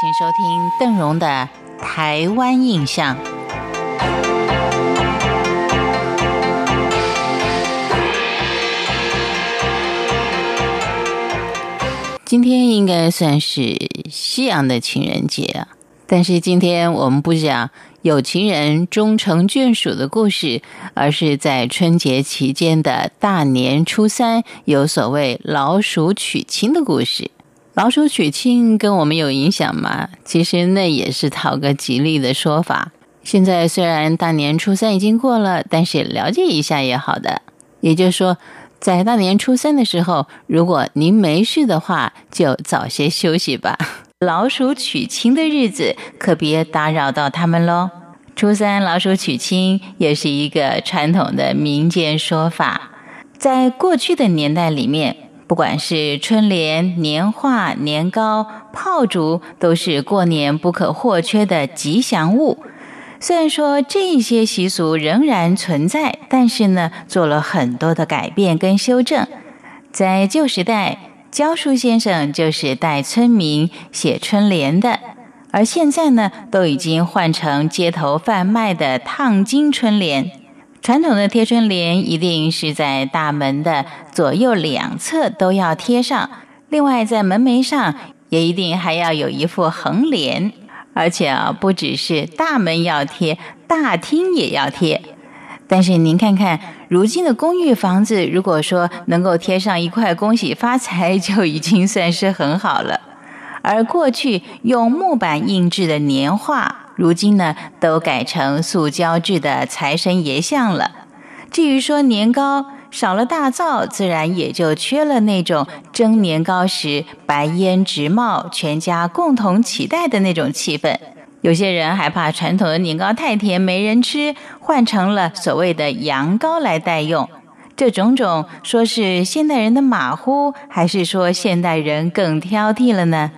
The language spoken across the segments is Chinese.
请收听邓荣的《台湾印象》。今天应该算是西洋的情人节啊，但是今天我们不讲有情人终成眷属的故事，而是在春节期间的大年初三，有所谓老鼠娶亲的故事。老鼠娶亲跟我们有影响吗？其实那也是讨个吉利的说法。现在虽然大年初三已经过了，但是了解一下也好的。也就是说，在大年初三的时候，如果您没事的话，就早些休息吧。老鼠娶亲的日子，可别打扰到他们喽。初三老鼠娶亲也是一个传统的民间说法，在过去的年代里面。不管是春联、年画、年糕、炮竹，都是过年不可或缺的吉祥物。虽然说这些习俗仍然存在，但是呢，做了很多的改变跟修正。在旧时代，教书先生就是带村民写春联的，而现在呢，都已经换成街头贩卖的烫金春联。传统的贴春联一定是在大门的左右两侧都要贴上，另外在门楣上也一定还要有一副横联，而且啊，不只是大门要贴，大厅也要贴。但是您看看，如今的公寓房子，如果说能够贴上一块“恭喜发财”，就已经算是很好了。而过去用木板印制的年画。如今呢，都改成塑胶制的财神爷像了。至于说年糕少了大灶，自然也就缺了那种蒸年糕时白烟直冒、全家共同期待的那种气氛。有些人还怕传统的年糕太甜没人吃，换成了所谓的羊糕来代用。这种种，说是现代人的马虎，还是说现代人更挑剔了呢？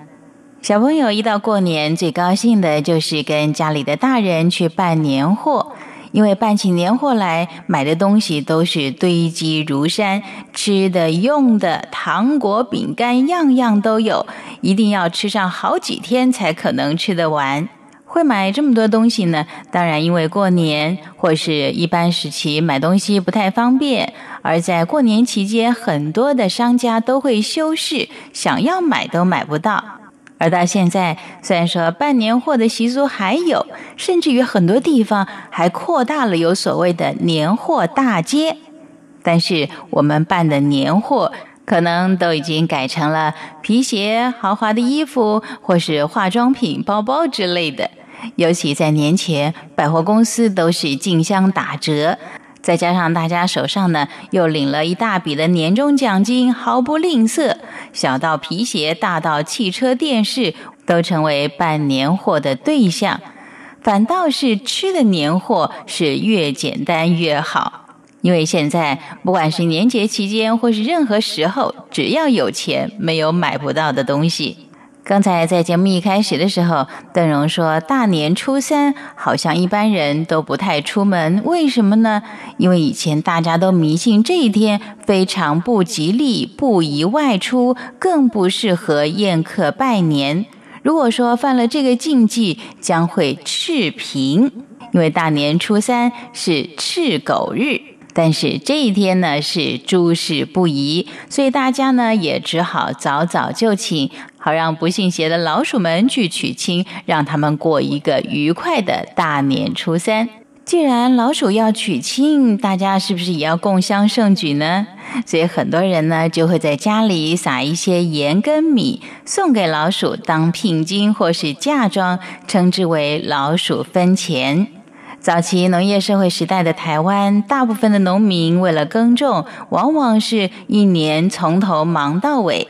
小朋友一到过年，最高兴的就是跟家里的大人去办年货，因为办起年货来，买的东西都是堆积如山，吃的、用的、糖果、饼干，样样都有，一定要吃上好几天才可能吃得完。会买这么多东西呢？当然，因为过年或是一般时期买东西不太方便，而在过年期间，很多的商家都会休市，想要买都买不到。而到现在，虽然说办年货的习俗还有，甚至于很多地方还扩大了有所谓的年货大街，但是我们办的年货可能都已经改成了皮鞋、豪华的衣服，或是化妆品、包包之类的。尤其在年前，百货公司都是竞相打折。再加上大家手上呢又领了一大笔的年终奖金，毫不吝啬，小到皮鞋，大到汽车、电视，都成为办年货的对象。反倒是吃的年货是越简单越好，因为现在不管是年节期间或是任何时候，只要有钱，没有买不到的东西。刚才在节目一开始的时候，邓荣说大年初三好像一般人都不太出门，为什么呢？因为以前大家都迷信这一天非常不吉利，不宜外出，更不适合宴客拜年。如果说犯了这个禁忌，将会赤贫，因为大年初三是赤狗日。但是这一天呢是诸事不宜，所以大家呢也只好早早就寝，好让不信邪的老鼠们去娶亲，让他们过一个愉快的大年初三。既然老鼠要娶亲，大家是不是也要共襄盛举呢？所以很多人呢就会在家里撒一些盐跟米，送给老鼠当聘金或是嫁妆，称之为老鼠分钱。早期农业社会时代的台湾，大部分的农民为了耕种，往往是一年从头忙到尾。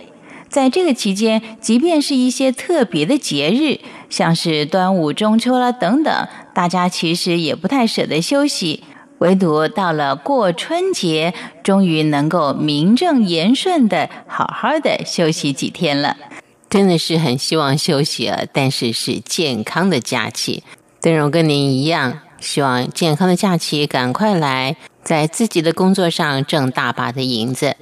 在这个期间，即便是一些特别的节日，像是端午、中秋了等等，大家其实也不太舍得休息。唯独到了过春节，终于能够名正言顺的好好的休息几天了。真的是很希望休息啊，但是是健康的假期。邓荣跟您一样。希望健康的假期赶快来，在自己的工作上挣大把的银子。